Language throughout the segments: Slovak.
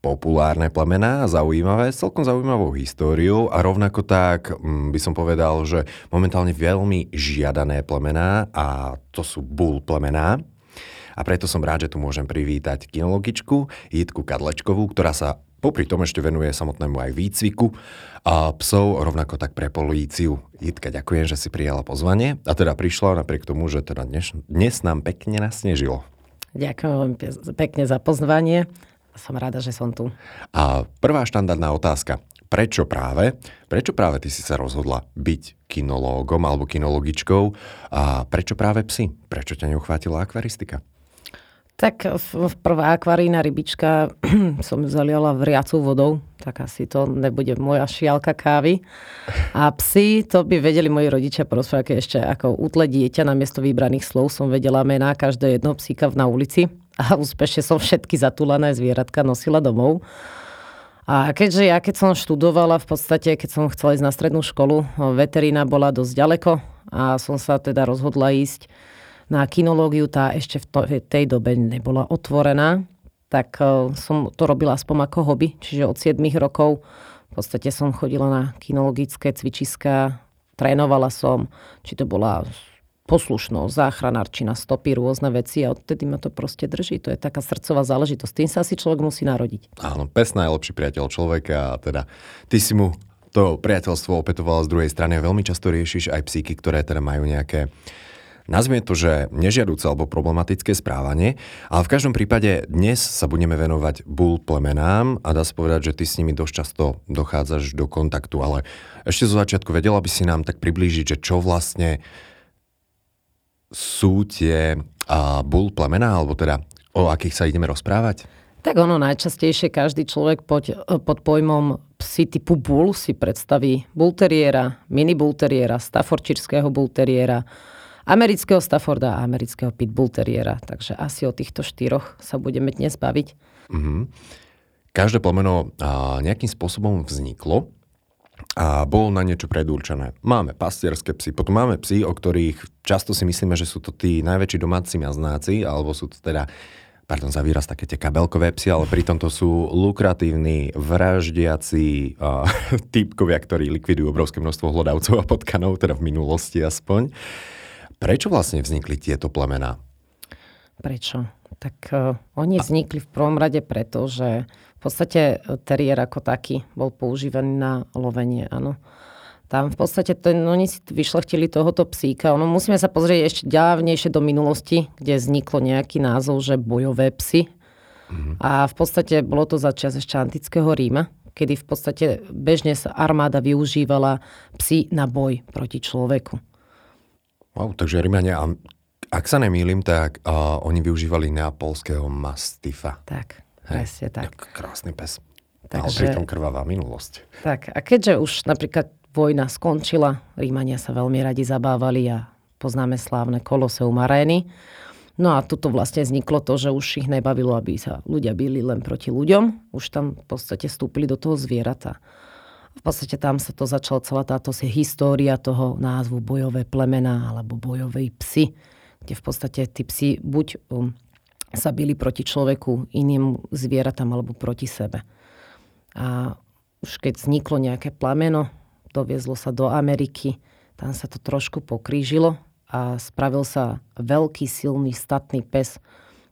populárne plemená, zaujímavé, celkom zaujímavou históriou a rovnako tak mm, by som povedal, že momentálne veľmi žiadané plemená a to sú bull plemená. A preto som rád, že tu môžem privítať kinologičku Jitku Kadlečkovú, ktorá sa popri tom ešte venuje samotnému aj výcviku a psov, rovnako tak pre políciu. Jitka, ďakujem, že si prijala pozvanie a teda prišla napriek tomu, že teda dnes, dnes nám pekne nasnežilo. Ďakujem pekne za pozvanie som rada, že som tu. A prvá štandardná otázka. Prečo práve? Prečo práve ty si sa rozhodla byť kinológom alebo kinologičkou? A prečo práve psi? Prečo ťa neuchvátila akvaristika? Tak prvá akvarína rybička som zaliala vriacou vodou, tak asi to nebude moja šialka kávy. A psi, to by vedeli moji rodičia porozprávať, ešte ako útle dieťa na miesto vybraných slov som vedela mená každé jedno psíka na ulici a úspešne som všetky zatúlané zvieratka nosila domov. A keďže ja, keď som študovala, v podstate, keď som chcela ísť na strednú školu, veterína bola dosť ďaleko a som sa teda rozhodla ísť na kinológiu, tá ešte v tej dobe nebola otvorená, tak e, som to robila aspoň ako hobby, čiže od 7 rokov v podstate som chodila na kinologické cvičiska, trénovala som, či to bola poslušnosť, záchranárčina, stopy, rôzne veci a odtedy ma to proste drží. To je taká srdcová záležitosť. Tým sa asi človek musí narodiť. Áno, pes najlepší priateľ človeka a teda ty si mu to priateľstvo opetovala z druhej strany veľmi často riešiš aj psíky, ktoré teda majú nejaké Nazvime to, že nežiaduce alebo problematické správanie, ale v každom prípade dnes sa budeme venovať bull plemenám a dá sa povedať, že ty s nimi dosť často dochádzaš do kontaktu, ale ešte zo začiatku vedela by si nám tak priblížiť, že čo vlastne sú tie uh, bull plemená, alebo teda o akých sa ideme rozprávať? Tak ono najčastejšie každý človek pod, pod pojmom psi typu bull si predstaví bulteriera, mini bulteriera, staffordshireského bulteriera, amerického Stafforda a amerického pitbullteriera. Takže asi o týchto štyroch sa budeme dnes baviť. Mm-hmm. Každé plemeno nejakým spôsobom vzniklo a bolo na niečo predurčené. Máme pastierské psy, potom máme psy, o ktorých často si myslíme, že sú to tí najväčší domáci maznáci, alebo sú to teda pardon za výraz, také tie kabelkové psy, ale pritom to sú lukratívni, vraždiaci uh, typkovia, ktorí likvidujú obrovské množstvo hlodavcov a potkanov, teda v minulosti aspoň. Prečo vlastne vznikli tieto plemená? Prečo? Tak uh, oni vznikli v prvom rade preto, že v podstate e, teriér ako taký bol používaný na lovenie, áno. Tam v podstate ten, oni si vyšlechtili tohoto psíka. Ono, musíme sa pozrieť ešte dávnejšie do minulosti, kde vzniklo nejaký názov, že bojové psy. Mm-hmm. A v podstate bolo to za čas ešte antického Ríma, kedy v podstate bežne sa armáda využívala psy na boj proti človeku. Wow, takže Rímania, ak sa nemýlim, tak uh, oni využívali neapolského mastifa. Tak. Presne tak. Krásny pes. Takže, Ale pritom krvavá minulosť. Tak a keďže už napríklad vojna skončila, Rímania sa veľmi radi zabávali a poznáme slávne Koloseum arény. No a tuto vlastne vzniklo to, že už ich nebavilo, aby sa ľudia byli len proti ľuďom. Už tam v podstate vstúpili do toho zvierata. V podstate tam sa to začala celá táto história toho názvu bojové plemena alebo bojové psy, kde v podstate tí psi buď um, sa byli proti človeku, iným zvieratám alebo proti sebe. A už keď vzniklo nejaké plameno, doviezlo sa do Ameriky, tam sa to trošku pokrížilo a spravil sa veľký, silný, statný pes,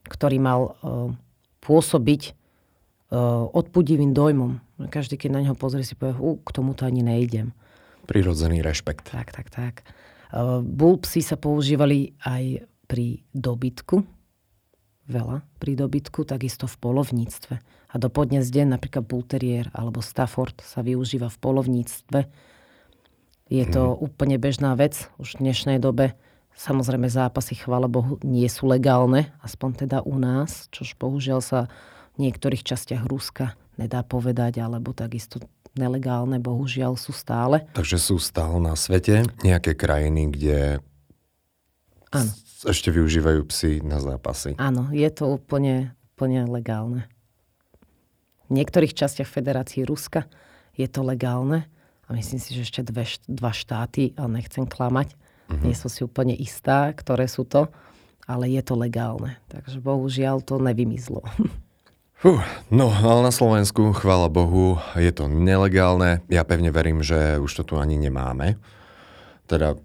ktorý mal uh, pôsobiť uh, odpudivým dojmom. Každý, keď na neho pozrie, si povie, uh, k tomuto ani nejdem. Prirodzený rešpekt. Tak, tak, tak. Uh, bulpsy sa používali aj pri dobytku, veľa pri dobytku, takisto v polovníctve. A do podnes deň napríklad Bulterier alebo Stafford sa využíva v polovníctve. Je to hmm. úplne bežná vec už v dnešnej dobe. Samozrejme zápasy, chvála Bohu, nie sú legálne, aspoň teda u nás, čož bohužiaľ sa v niektorých častiach Ruska nedá povedať, alebo takisto nelegálne, bohužiaľ sú stále. Takže sú stále na svete nejaké krajiny, kde Áno ešte využívajú psy na zápasy. Áno, je to úplne, úplne legálne. V niektorých častiach Federácii Ruska je to legálne a myslím si, že ešte dve, dva štáty, ale nechcem klamať, uh-huh. nie som si úplne istá, ktoré sú to, ale je to legálne. Takže bohužiaľ to nevymizlo. Fú, no, ale na Slovensku, chvála Bohu, je to nelegálne. Ja pevne verím, že už to tu ani nemáme. Teda...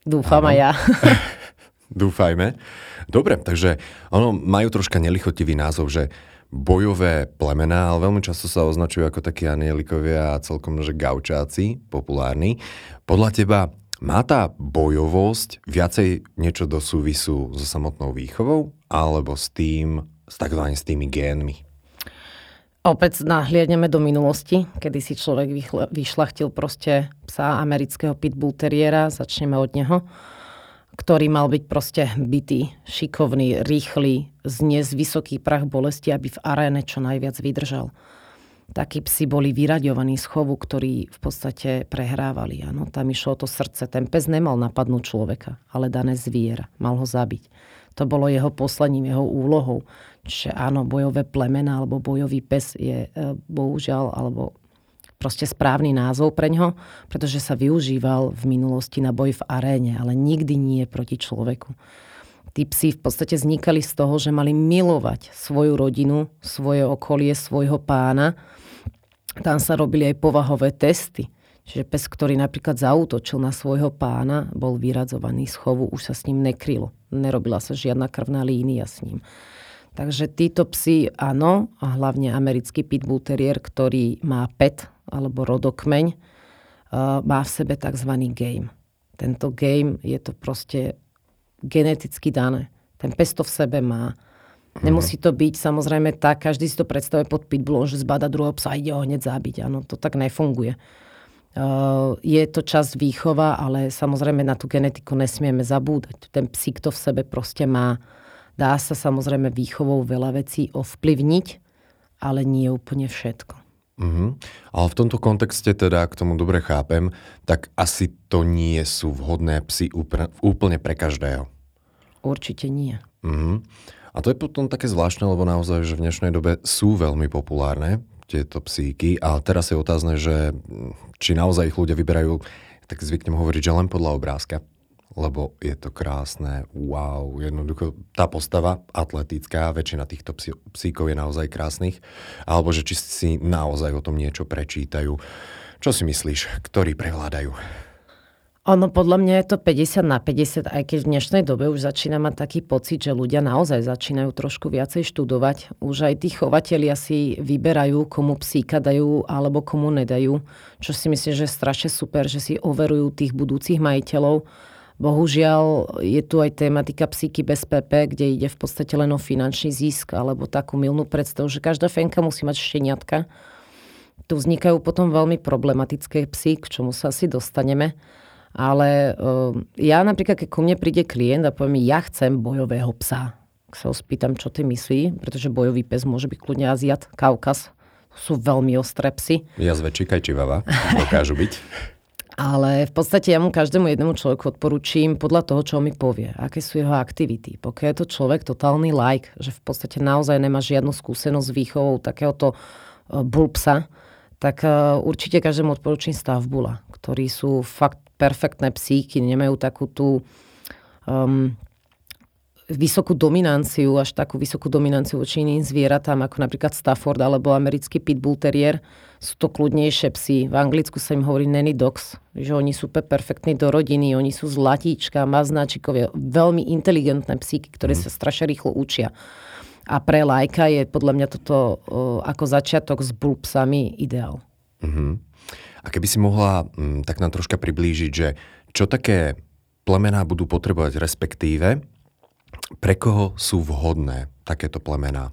Dúfam aj ja. Dúfajme. Dobre, takže ono majú troška nelichotivý názov, že bojové plemená, ale veľmi často sa označujú ako takí anielikovia a celkom že gaučáci, populárni. Podľa teba má tá bojovosť viacej niečo do súvisu so samotnou výchovou alebo s tým, s takzvaným s tými génmi? Opäť nahliadneme do minulosti, kedy si človek vyšlachtil proste psa amerického pitbull teriera, začneme od neho, ktorý mal byť proste bytý, šikovný, rýchly, zniesť vysoký prach bolesti, aby v aréne čo najviac vydržal. Takí psi boli vyraďovaní z chovu, ktorí v podstate prehrávali. Ano, tam išlo to srdce. Ten pes nemal napadnúť človeka, ale dané zviera. Mal ho zabiť. To bolo jeho poslaním, jeho úlohou. Čiže áno, bojové plemena alebo bojový pes je e, bohužiaľ alebo proste správny názov pre ňo, pretože sa využíval v minulosti na boj v aréne, ale nikdy nie proti človeku. Tí psi v podstate vznikali z toho, že mali milovať svoju rodinu, svoje okolie, svojho pána. Tam sa robili aj povahové testy. Čiže pes, ktorý napríklad zautočil na svojho pána, bol vyradzovaný z chovu, už sa s ním nekrylo. Nerobila sa žiadna krvná línia s ním. Takže títo psi, áno, a hlavne americký pitbull terrier, ktorý má pet alebo rodokmeň, má v sebe tzv. game. Tento game je to proste geneticky dané. Ten pes to v sebe má. Nemusí to byť samozrejme tak, každý si to predstavuje pod pitbullom, že zbada druhého psa a ide ho hneď zabiť. Áno, to tak nefunguje. Uh, je to časť výchova, ale samozrejme na tú genetiku nesmieme zabúdať. Ten psík to v sebe proste má. Dá sa samozrejme výchovou veľa vecí ovplyvniť, ale nie úplne všetko. Uh-huh. Ale v tomto kontexte teda, k tomu dobre chápem, tak asi to nie sú vhodné psy úplne pre každého. Určite nie. Uh-huh. A to je potom také zvláštne, lebo naozaj, že v dnešnej dobe sú veľmi populárne tieto psíky a teraz je otázne, že či naozaj ich ľudia vyberajú, tak zvyknem hovoriť, že len podľa obrázka lebo je to krásne, wow, jednoducho tá postava atletická, väčšina týchto psíkov je naozaj krásnych, alebo že či si naozaj o tom niečo prečítajú. Čo si myslíš, ktorí prevládajú? Ono podľa mňa je to 50 na 50, aj keď v dnešnej dobe už začína mať taký pocit, že ľudia naozaj začínajú trošku viacej študovať. Už aj tí chovatelia si vyberajú, komu psíka dajú alebo komu nedajú. Čo si myslím, že je strašne super, že si overujú tých budúcich majiteľov Bohužiaľ je tu aj tematika psyky bez PP, kde ide v podstate len o finančný zisk alebo takú milnú predstavu, že každá fenka musí mať šteniatka. Tu vznikajú potom veľmi problematické psy, k čomu sa asi dostaneme. Ale uh, ja napríklad, keď ku mne príde klient a povie mi, ja chcem bojového psa, tak sa ho spýtam, čo ty myslí, pretože bojový pes môže byť kľudne Aziat, Kaukaz, sú veľmi ostré psy. Jazvečík aj čivava dokážu byť. Ale v podstate ja mu každému jednému človeku odporúčim podľa toho, čo mi povie, aké sú jeho aktivity. Pokiaľ je to človek totálny like, že v podstate naozaj nemá žiadnu skúsenosť s výchovou takéhoto e, bulpsa, tak e, určite každému odporúčim stavbula, ktorí sú fakt perfektné psíky, nemajú takú tú um, vysokú dominanciu, až takú vysokú dominanciu voči iným zvieratám, ako napríklad Stafford alebo americký Pitbull Terrier. Sú to kľudnejšie psy. V Anglicku sa im hovorí nanny dogs, že oni sú perfektní do rodiny, oni sú zlatíčka, maznáčikovia, veľmi inteligentné psíky, ktoré mm. sa strašne rýchlo učia. A pre lajka je podľa mňa toto o, ako začiatok s bulpsami ideál. Mm-hmm. A keby si mohla m, mm, tak nám troška priblížiť, že čo také plemená budú potrebovať, respektíve pre koho sú vhodné takéto plemená?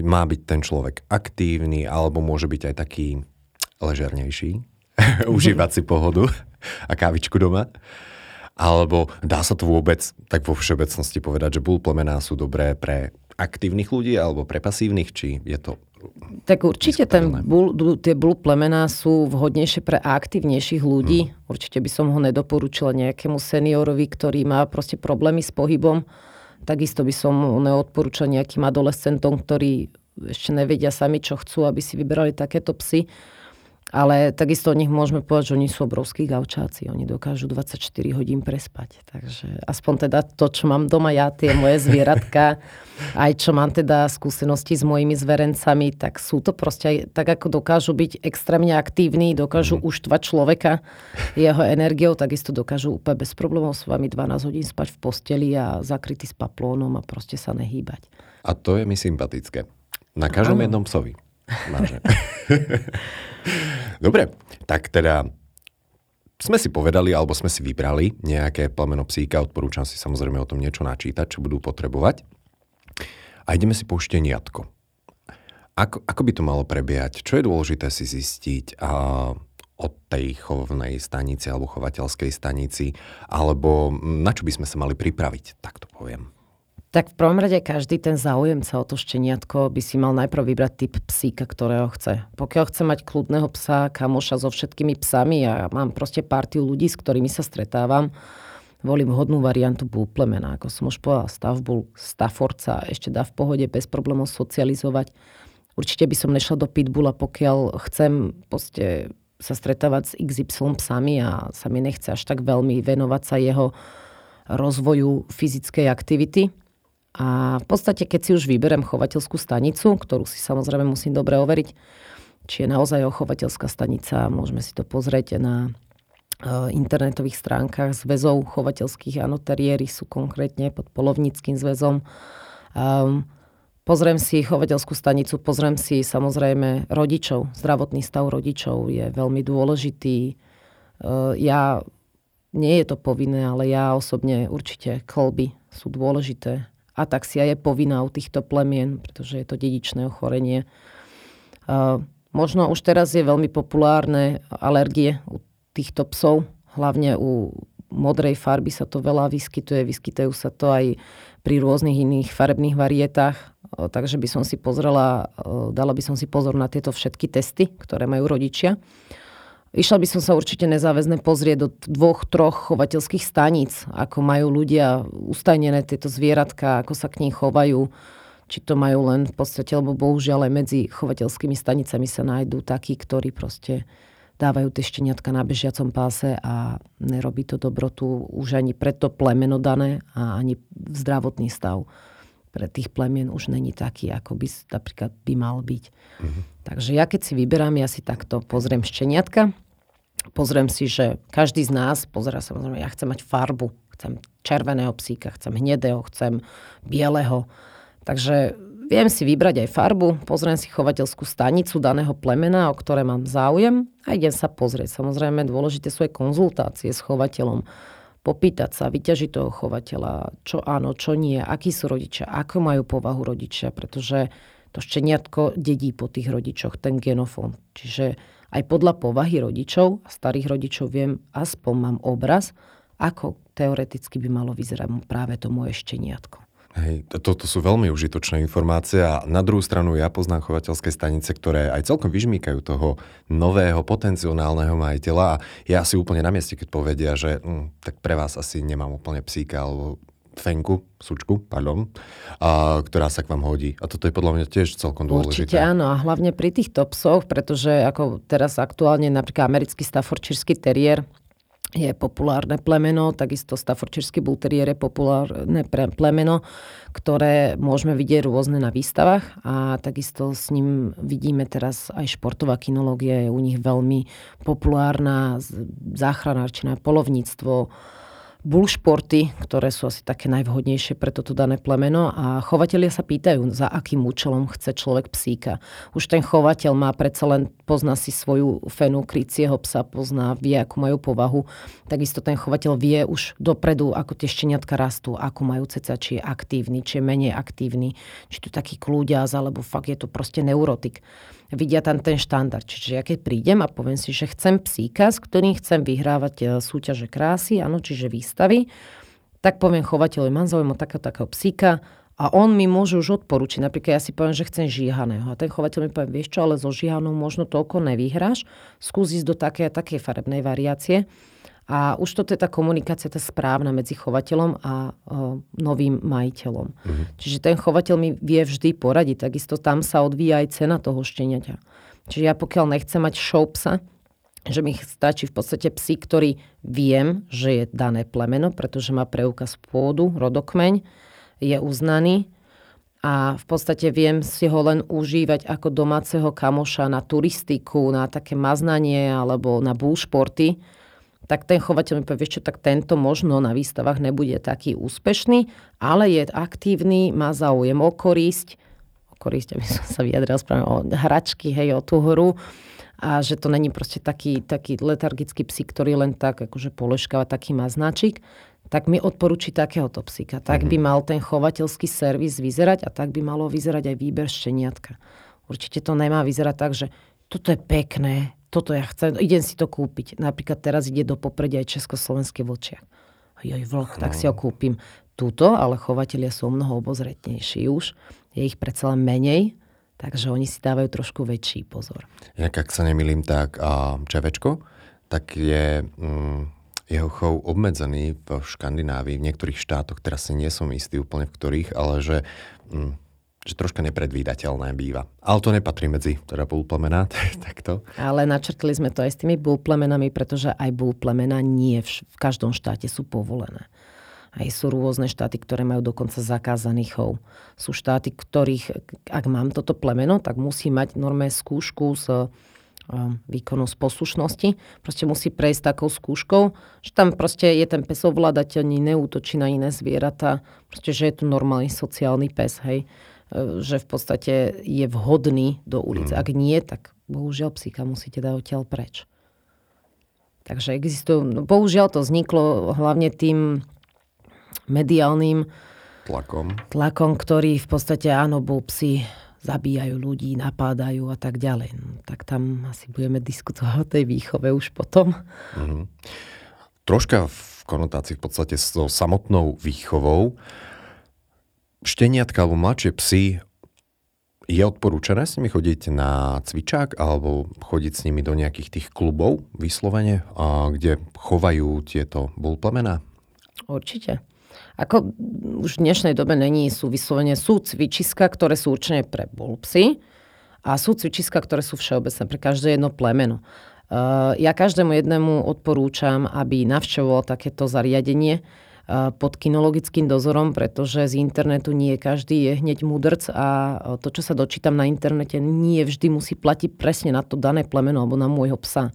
Má byť ten človek aktívny, alebo môže byť aj taký ležernejší, užívať si pohodu a kávičku doma. Alebo dá sa to vôbec tak vo všeobecnosti povedať, že bull plemená sú dobré pre aktívnych ľudí alebo pre pasívnych, či je to tak určite ten bul, tie bul plemená sú vhodnejšie pre aktívnejších ľudí. Hmm. Určite by som ho nedoporučila nejakému seniorovi, ktorý má proste problémy s pohybom. Takisto by som ho neodporúčala nejakým adolescentom, ktorí ešte nevedia sami, čo chcú, aby si vybrali takéto psy. Ale takisto o nich môžeme povedať, že oni sú obrovskí gaučáci. Oni dokážu 24 hodín prespať. Takže aspoň teda to, čo mám doma ja, tie moje zvieratka, aj čo mám teda skúsenosti s mojimi zverencami, tak sú to proste aj tak, ako dokážu byť extrémne aktívni, dokážu mm. uštvať človeka jeho energiou, takisto dokážu úplne bez problémov s vami 12 hodín spať v posteli a zakrytý s paplónom a proste sa nehýbať. A to je mi sympatické. Na každom jednom psovi. Dobre, tak teda sme si povedali, alebo sme si vybrali nejaké plameno psíka, odporúčam si samozrejme o tom niečo načítať, čo budú potrebovať. A ideme si po šteniatko. Ako, ako by to malo prebiehať? Čo je dôležité si zistiť a, od tej chovnej stanici alebo chovateľskej stanici? Alebo na čo by sme sa mali pripraviť? Tak to poviem. Tak v prvom rade každý ten záujemca o to šteniatko by si mal najprv vybrať typ psíka, ktorého chce. Pokiaľ chce mať kľudného psa, kamoša so všetkými psami a mám proste partiu ľudí, s ktorými sa stretávam, volím hodnú variantu bull plemena. Ako som už povedal, stav bull Staffordca ešte dá v pohode bez problémov socializovať. Určite by som nešla do pitbulla, pokiaľ chcem poste sa stretávať s XY psami a sa mi nechce až tak veľmi venovať sa jeho rozvoju fyzickej aktivity. A v podstate, keď si už vyberem chovateľskú stanicu, ktorú si samozrejme musím dobre overiť, či je naozaj chovateľská stanica, môžeme si to pozrieť na e, internetových stránkach zväzov chovateľských. Áno, teriéry sú konkrétne pod polovníckým zväzom. Um, pozriem si chovateľskú stanicu, pozriem si samozrejme rodičov. Zdravotný stav rodičov je veľmi dôležitý. Uh, ja, nie je to povinné, ale ja osobne určite kolby sú dôležité ataxia je povinná u týchto plemien, pretože je to dedičné ochorenie. Možno už teraz je veľmi populárne alergie u týchto psov, hlavne u modrej farby sa to veľa vyskytuje, vyskytujú sa to aj pri rôznych iných farebných varietách, takže by som si pozrela, dala by som si pozor na tieto všetky testy, ktoré majú rodičia. Išla by som sa určite nezáväzne pozrieť do dvoch, troch chovateľských staníc, ako majú ľudia ustajnené tieto zvieratka, ako sa k ním chovajú, či to majú len v podstate, lebo bohužiaľ aj medzi chovateľskými stanicami sa nájdú takí, ktorí proste dávajú tie šteniatka na bežiacom páse a nerobí to dobrotu už ani preto plemeno dané a ani zdravotný stav pre tých plemien už není taký, ako by napríklad by mal byť. Mm-hmm. Takže ja keď si vyberám, ja si takto pozriem šteniatka, pozriem si, že každý z nás pozera samozrejme, ja chcem mať farbu, chcem červeného psíka, chcem hnedého, chcem bieleho. Takže viem si vybrať aj farbu, pozriem si chovateľskú stanicu daného plemena, o ktoré mám záujem a idem sa pozrieť. Samozrejme, dôležité sú aj konzultácie s chovateľom popýtať sa, vyťažiť toho chovateľa, čo áno, čo nie, akí sú rodičia, ako majú povahu rodičia, pretože to šteniatko dedí po tých rodičoch ten genofón. Čiže aj podľa povahy rodičov starých rodičov viem, aspoň mám obraz, ako teoreticky by malo vyzerať práve to moje šteniatko. Hej, toto sú veľmi užitočné informácie a na druhú stranu ja poznám chovateľské stanice, ktoré aj celkom vyžmýkajú toho nového potenciálneho majiteľa a ja si úplne na mieste, keď povedia, že hm, tak pre vás asi nemám úplne psíka alebo fenku, sučku, pardon, a, ktorá sa k vám hodí. A toto je podľa mňa tiež celkom dôležité. Určite áno, a hlavne pri týchto psoch, pretože ako teraz aktuálne napríklad americký Staffordshire Terrier, je populárne plemeno, takisto Staffordshire Bull Terrier je populárne plemeno, ktoré môžeme vidieť rôzne na výstavách a takisto s ním vidíme teraz aj športová kinológia je u nich veľmi populárna, záchranárčina, polovníctvo, bullšporty, ktoré sú asi také najvhodnejšie pre toto dané plemeno a chovatelia sa pýtajú, za akým účelom chce človek psíka. Už ten chovateľ má predsa len, pozná si svoju fenu krycieho psa, pozná, vie, ako majú povahu. Takisto ten chovateľ vie už dopredu, ako tie šteniatka rastú, ako majú ceca, či je aktívny, či je menej aktívny, či tu taký kľúďaz, alebo fakt je to proste neurotik vidia tam ten štandard. Čiže ja keď prídem a poviem si, že chcem psíka, s ktorým chcem vyhrávať e, súťaže krásy, áno, čiže výstavy, tak poviem chovateľovi, mám záujem takého, takého psíka, A on mi môže už odporúčiť. Napríklad ja si poviem, že chcem žíhaného. A ten chovateľ mi povie, vieš čo, ale so žíhanou možno toľko nevyhráš. Skús ísť do také a také farebnej variácie. A už toto je tá komunikácia tá správna medzi chovateľom a o, novým majiteľom. Uh-huh. Čiže ten chovateľ mi vie vždy poradiť. Takisto tam sa odvíja aj cena toho šteniaťa. Čiže ja pokiaľ nechcem mať show psa, že mi stačí v podstate psi, ktorý viem, že je dané plemeno, pretože má preukaz pôdu, rodokmeň, je uznaný a v podstate viem si ho len užívať ako domáceho kamoša na turistiku, na také maznanie alebo na búšporty, tak ten chovateľ mi povie, vieš čo, tak tento možno na výstavách nebude taký úspešný, ale je aktívny, má záujem o korisť, o korisť, aby som sa vyjadril správne, o hračky, hej, o tú hru a že to není proste taký, taký letargický psík, ktorý len tak akože poleškáva, taký má značík, tak mi odporúči takéhoto psíka. Tak by mhm. mal ten chovateľský servis vyzerať a tak by malo vyzerať aj výber šteniatka. Určite to nemá vyzerať tak, že toto je pekné, toto ja chcem, idem si to kúpiť. Napríklad teraz ide do popredia aj československý vlčiak. Joj, vlk, tak si ho kúpim. Tuto, ale chovatelia sú mnoho obozretnejší už. Je ich predsa len menej, takže oni si dávajú trošku väčší pozor. Jak, ak sa nemýlim, tak a čevečko, tak je mm, jeho chov obmedzený v Škandinávii, v niektorých štátoch, teraz si nie som istý úplne v ktorých, ale že mm, že troška nepredvídateľné býva. Ale to nepatrí medzi teda búlplemená, takto. Ale načrtli sme to aj s tými búlplemenami, pretože aj búlplemena nie v, v každom štáte sú povolené. Aj sú rôzne štáty, ktoré majú dokonca zakázaný chov. Sú štáty, ktorých, ak mám toto plemeno, tak musí mať normé skúšku z výkonu z poslušnosti. Proste musí prejsť takou skúškou, že tam proste je ten pes ovládateľný, neútočí na iné zvieratá, proste, že je to normálny sociálny pes, hej. E, že v podstate je vhodný do ulice. Mm. Ak nie, tak bohužiaľ psíka musíte dať odtiaľ preč. Takže existujú, no bohužiaľ to vzniklo hlavne tým mediálnym tlakom. tlakom, ktorý v podstate áno, bol psi zabíjajú ľudí, napádajú a tak ďalej. No, tak tam asi budeme diskutovať o tej výchove už potom. Mm-hmm. Troška v konotácii v podstate so samotnou výchovou šteniatka alebo mladšie psy, je odporúčané s nimi chodiť na cvičák alebo chodiť s nimi do nejakých tých klubov vyslovene, kde chovajú tieto bulplemená? Určite. Ako už v dnešnej dobe není, sú vyslovene, sú cvičiska, ktoré sú určené pre bulpsy a sú cvičiska, ktoré sú všeobecné pre každé jedno plemeno. Uh, ja každému jednému odporúčam, aby navštevoval takéto zariadenie, pod kinologickým dozorom, pretože z internetu nie každý je hneď mudrc a to, čo sa dočítam na internete, nie vždy musí platiť presne na to dané plemeno alebo na môjho psa.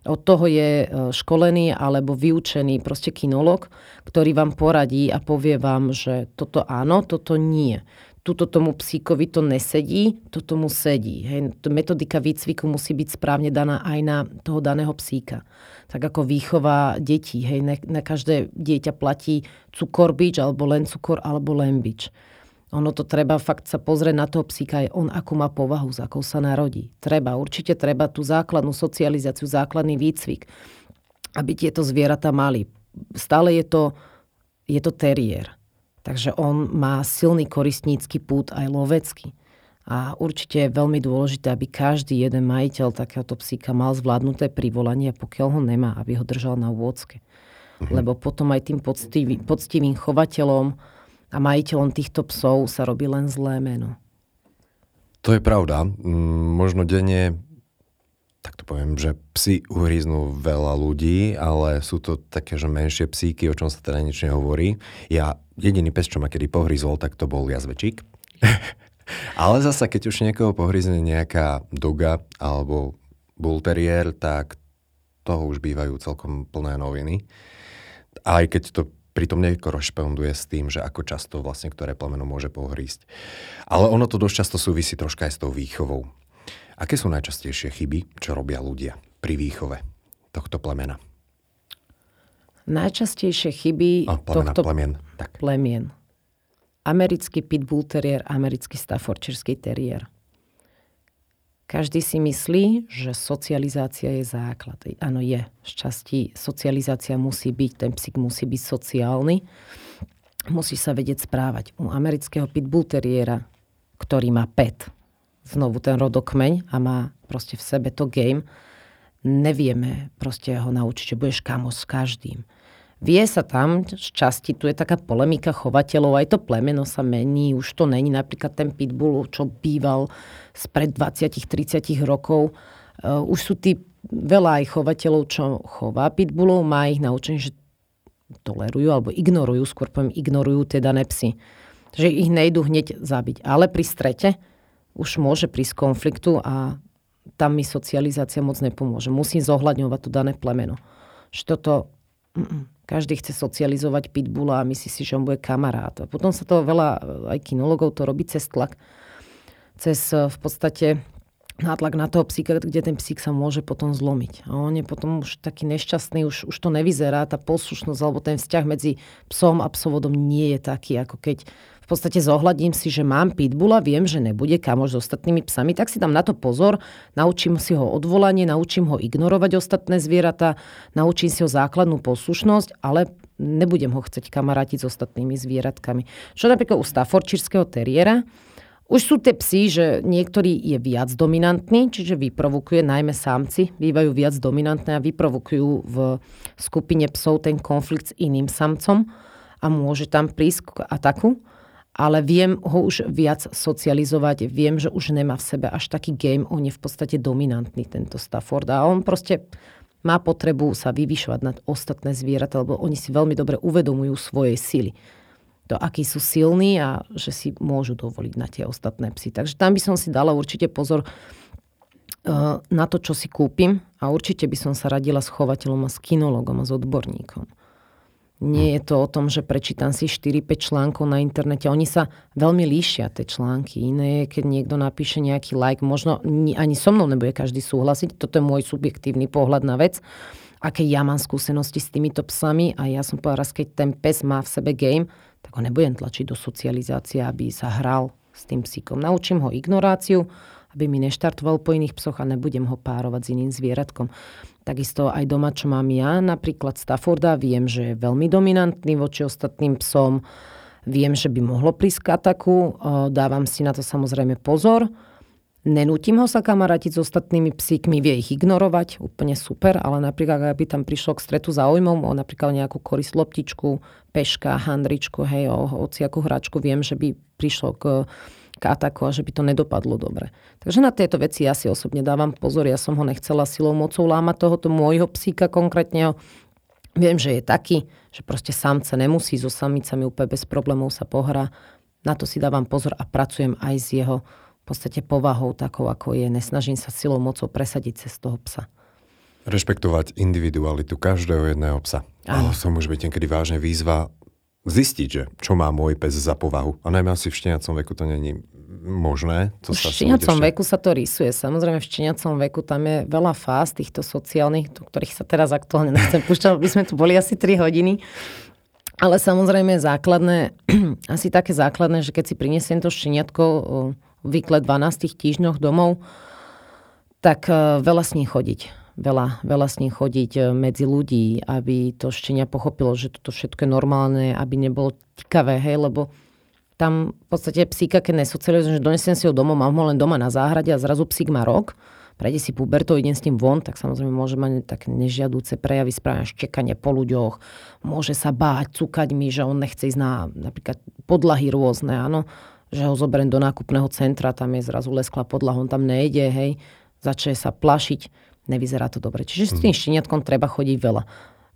Od toho je e, školený alebo vyučený proste kinolog, ktorý vám poradí a povie vám, že toto áno, toto nie tuto tomu psíkovi to nesedí, toto mu sedí. Hej. Metodika výcviku musí byť správne daná aj na toho daného psíka. Tak ako výchova detí. Hej. Na, na každé dieťa platí cukor bič, alebo len cukor, alebo len bič. Ono to treba fakt sa pozrieť na toho psíka, aj on akú má povahu, s akou sa narodí. Treba, určite treba tú základnú socializáciu, základný výcvik, aby tieto zvieratá mali. Stále je to, je to teriér Takže on má silný koristnícky pút aj lovecký. A určite je veľmi dôležité, aby každý jeden majiteľ takéhoto psíka mal zvládnuté privolanie, pokiaľ ho nemá, aby ho držal na vôdzke. Mhm. Lebo potom aj tým poctivý, poctivým chovateľom a majiteľom týchto psov sa robí len zlé meno. To je pravda. Možno denne tak to poviem, že psi uhríznú veľa ľudí, ale sú to také, že menšie psíky, o čom sa teda nič nehovorí. Ja, jediný pes, čo ma kedy pohryzol, tak to bol jazvečík. ale zasa, keď už niekoho pohryzne nejaká doga alebo bull terrier, tak toho už bývajú celkom plné noviny. Aj keď to pritom nekorešponduje s tým, že ako často vlastne ktoré plemeno môže pohrísť. Ale ono to dosť často súvisí troška aj s tou výchovou. Aké sú najčastejšie chyby, čo robia ľudia pri výchove tohto plemena? Najčastejšie chyby oh, plemena, tohto plemien. Tak. plemien. Americký pitbull terrier, americký staffordshire terrier. Každý si myslí, že socializácia je základ. Áno, je. Z časti socializácia musí byť, ten psík musí byť sociálny. musí sa vedieť správať. U amerického pitbull teriera, ktorý má pet, znovu ten rodokmeň a má proste v sebe to game, nevieme proste ho naučiť, že budeš kamo s každým. Vie sa tam z časti, tu je taká polemika chovateľov, aj to plemeno sa mení, už to není napríklad ten pitbull, čo býval spred 20-30 rokov. Uh, už sú tí veľa aj chovateľov, čo chová pitbullov, má ich naučený, že tolerujú alebo ignorujú, skôr poviem ignorujú tie dané psy. Takže ich nejdu hneď zabiť. Ale pri strete už môže prísť konfliktu a tam mi socializácia moc nepomôže. Musím zohľadňovať to dané plemeno. Že toto, mm, každý chce socializovať pitbulla a myslí si, že on bude kamarát. A potom sa to veľa, aj kinologov to robí cez tlak. Cez v podstate nátlak na toho psíka, kde ten psík sa môže potom zlomiť. A on je potom už taký nešťastný, už, už to nevyzerá, tá poslušnosť alebo ten vzťah medzi psom a psovodom nie je taký, ako keď podstate zohľadím si, že mám pitbulla, viem, že nebude kamoš s ostatnými psami, tak si dám na to pozor, naučím si ho odvolanie, naučím ho ignorovať ostatné zvieratá, naučím si ho základnú poslušnosť, ale nebudem ho chcieť kamarátiť s ostatnými zvieratkami. Čo napríklad u Staffordshireského teriera, už sú tie psi, že niektorý je viac dominantný, čiže vyprovokuje, najmä samci, bývajú viac dominantné a vyprovokujú v skupine psov ten konflikt s iným samcom a môže tam prísť k ataku. Ale viem ho už viac socializovať, viem, že už nemá v sebe až taký game, on je v podstate dominantný, tento Stafford. A on proste má potrebu sa vyvyšovať nad ostatné zvieratá, lebo oni si veľmi dobre uvedomujú svoje sily to, akí sú silní a že si môžu dovoliť na tie ostatné psy. Takže tam by som si dala určite pozor uh, na to, čo si kúpim a určite by som sa radila s chovateľom a s kinologom a s odborníkom. Nie je to o tom, že prečítam si 4-5 článkov na internete. Oni sa veľmi líšia, tie články. Iné je, keď niekto napíše nejaký like. Možno ani so mnou nebude každý súhlasiť. Toto je môj subjektívny pohľad na vec. Aké ja mám skúsenosti s týmito psami a ja som povedala, keď ten pes má v sebe game, tak ho nebudem tlačiť do socializácie, aby sa hral s tým psíkom. Naučím ho ignoráciu, aby mi neštartoval po iných psoch a nebudem ho párovať s iným zvieratkom. Takisto aj doma, čo mám ja, napríklad Stafforda, viem, že je veľmi dominantný voči ostatným psom, viem, že by mohlo prísť k ataku, dávam si na to samozrejme pozor, Nenútim ho sa kamarátiť s ostatnými psíkmi, vie ich ignorovať, úplne super, ale napríklad, ak by tam prišlo k stretu záujmov, o napríklad nejakú koris loptičku, peška, handričku, hej, o hociakú hračku, viem, že by prišlo k, k ataku a že by to nedopadlo dobre. Takže na tieto veci ja si osobne dávam pozor, ja som ho nechcela silou mocou lámať tohoto môjho psíka konkrétne, Viem, že je taký, že proste samce nemusí so samicami úplne bez problémov sa pohrá. Na to si dávam pozor a pracujem aj s jeho podstate povahou takou, ako je. Nesnažím sa silou mocou presadiť cez toho psa. Rešpektovať individualitu každého jedného psa. Oh, som už byť niekedy vážne výzva zistiť, že čo má môj pes za povahu. A najmä asi v šteniacom veku to není možné. To v šteniacom veku sa to rysuje. Samozrejme v šteniacom veku tam je veľa fáz týchto sociálnych, do ktorých sa teraz aktuálne nechcem púšťať, aby sme tu boli asi 3 hodiny. Ale samozrejme základné, asi také základné, že keď si prinesiem to šteniatko vykle 12 týždňoch domov, tak e, veľa s ním chodiť. Veľa, veľa s ním chodiť e, medzi ľudí, aby to štenia pochopilo, že toto všetko je normálne, aby nebolo tikavé, hej, lebo tam v podstate psíka, keď nesocializujem, že donesem si ho domov, mám ho len doma na záhrade a zrazu psík má rok, prejde si pubertou, idem s tým von, tak samozrejme môže mať také nežiadúce prejavy, správne štekanie po ľuďoch, môže sa báť, cukať mi, že on nechce ísť na napríklad podlahy rôzne, áno že ho zoberiem do nákupného centra, tam je zrazu lesklá podlaha, on tam nejde, hej, začne sa plašiť, nevyzerá to dobre. Čiže s tým mhm. šteniatkom treba chodiť veľa.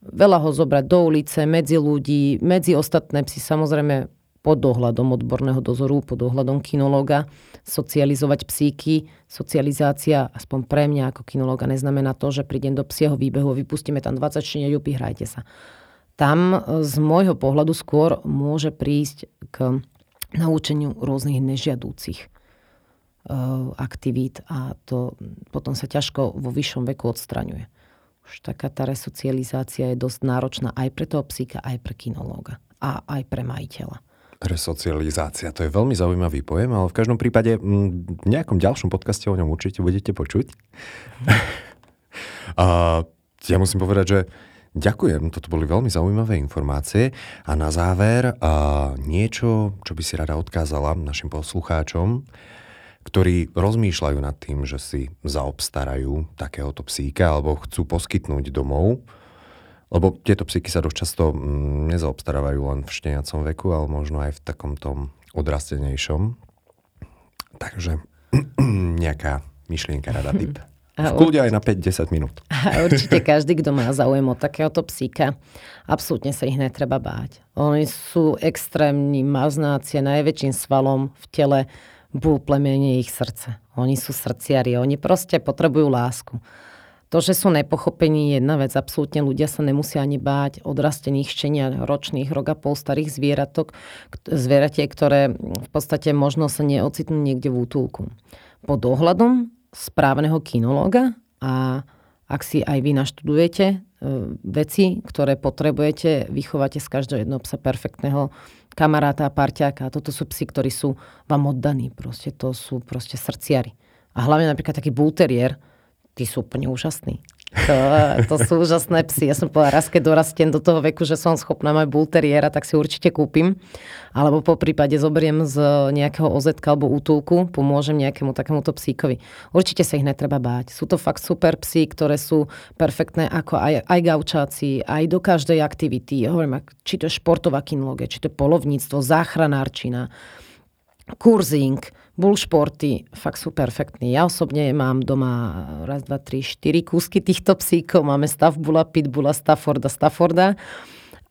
Veľa ho zobrať do ulice, medzi ľudí, medzi ostatné psy, samozrejme pod dohľadom odborného dozoru, pod dohľadom kinológa, socializovať psíky. Socializácia, aspoň pre mňa ako kinológa, neznamená to, že prídem do psieho výbehu, vypustíme tam 20 šteniaťov, hrajte sa. Tam z môjho pohľadu skôr môže prísť k naučeniu rôznych nežiadúcich aktivít a to potom sa ťažko vo vyššom veku odstraňuje. Už taká tá resocializácia je dosť náročná aj pre toho psíka, aj pre kinológa a aj pre majiteľa. Resocializácia, to je veľmi zaujímavý pojem, ale v každom prípade v nejakom ďalšom podcaste o ňom určite budete počuť. a ja musím povedať, že Ďakujem, toto boli veľmi zaujímavé informácie. A na záver a niečo, čo by si rada odkázala našim poslucháčom, ktorí rozmýšľajú nad tým, že si zaobstarajú takéhoto psíka alebo chcú poskytnúť domov. Lebo tieto psíky sa dosť často mm, nezaobstarávajú len v šteniacom veku, ale možno aj v takom tom odrastenejšom. Takže nejaká myšlienka, rada, tip. A v kľude aj na 5-10 minút. A určite každý, kto má záujem o takéhoto psíka, absolútne sa ich netreba báť. Oni sú extrémni maznáci najväčším svalom v tele bú plemenie ich srdce. Oni sú srdciari, oni proste potrebujú lásku. To, že sú nepochopení, je jedna vec. Absolútne ľudia sa nemusia ani báť odrastených štenia ročných, rok a pol starých zvieratok, zvieratiek, ktoré v podstate možno sa neocitnú niekde v útulku. Pod dohľadom správneho kinológa a ak si aj vy naštudujete e, veci, ktoré potrebujete, vychovate z každého jedného psa perfektného kamaráta a parťáka. Toto sú psi, ktorí sú vám oddaní. Proste to sú proste srdciari. A hlavne napríklad taký bulterier, tí sú úplne úžasní. To, to sú úžasné psy. Ja som povedala, raz keď dorastiem do toho veku, že som schopná mať bulteriéra, tak si určite kúpim. Alebo po prípade zoberiem z nejakého OZ alebo útulku, pomôžem nejakému takémuto psíkovi. Určite sa ich netreba báť. Sú to fakt super psy, ktoré sú perfektné ako aj, aj gaučáci, aj do každej aktivity. Hovorím, či to je športová kinológia, či to je polovníctvo, záchranárčina, kurzing, bullšporty, fakt sú perfektní. Ja osobne mám doma raz, dva, tri, štyri kúsky týchto psíkov. Máme Staffbula, Pitbulla, Stafforda, Stafforda.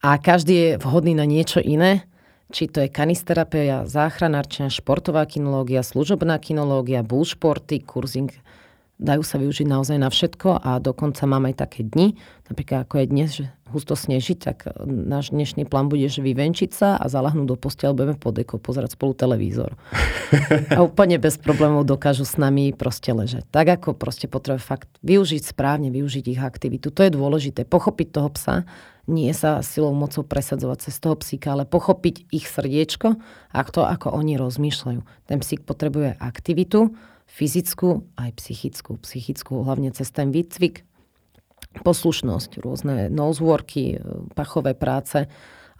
A každý je vhodný na niečo iné. Či to je kanisterapia, záchranárčina, športová kinológia, služobná kinológia, bullšporty, kurzing dajú sa využiť naozaj na všetko a dokonca mám aj také dni, napríklad ako je dnes, že husto sneží, tak náš dnešný plán bude, že vyvenčiť sa a zalahnúť do postele, budeme pod deko pozerať spolu televízor. A úplne bez problémov dokážu s nami proste ležať. Tak ako proste potrebuje fakt využiť správne, využiť ich aktivitu. To je dôležité. Pochopiť toho psa, nie sa silou mocou presadzovať cez toho psíka, ale pochopiť ich srdiečko a to, ako oni rozmýšľajú. Ten psík potrebuje aktivitu, fyzickú aj psychickú. Psychickú hlavne cez ten výcvik, poslušnosť, rôzne noseworky, e, pachové práce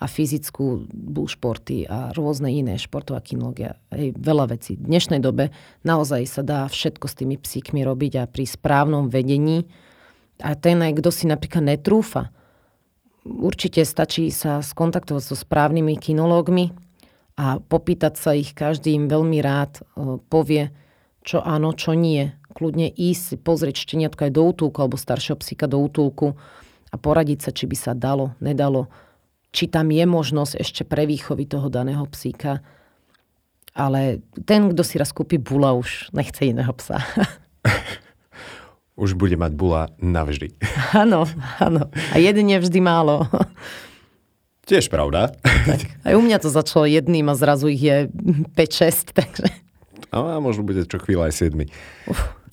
a fyzickú bullšporty a rôzne iné športová kinológia. Hej, veľa vecí. V dnešnej dobe naozaj sa dá všetko s tými psíkmi robiť a pri správnom vedení a ten aj kto si napríklad netrúfa, určite stačí sa skontaktovať so správnymi kinológmi a popýtať sa ich, každý veľmi rád e, povie, čo áno, čo nie. Kľudne ísť pozrieť šteniatko aj do útulku alebo staršieho psíka do útulku a poradiť sa, či by sa dalo, nedalo, či tam je možnosť ešte pre výchovy toho daného psíka. Ale ten, kto si raz kúpi bula, už nechce iného psa. už bude mať bula navždy. Áno, áno. A jeden je vždy málo. Tiež pravda. Tak. Aj u mňa to začalo jedným a zrazu ich je 5-6, takže... A možno bude čo chvíľa aj 7.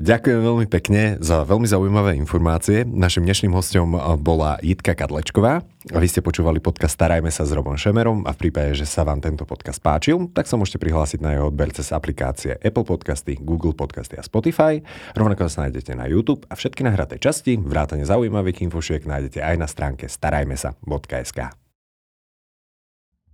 Ďakujem veľmi pekne za veľmi zaujímavé informácie. Našim dnešným hostom bola Jitka Kadlečková. A vy ste počúvali podcast Starajme sa s Robom Šemerom a v prípade, že sa vám tento podcast páčil, tak sa môžete prihlásiť na jeho odber cez aplikácie Apple Podcasty, Google Podcasty a Spotify. Rovnako sa nájdete na YouTube a všetky nahraté časti, vrátane zaujímavých infošiek nájdete aj na stránke starajmesa.sk.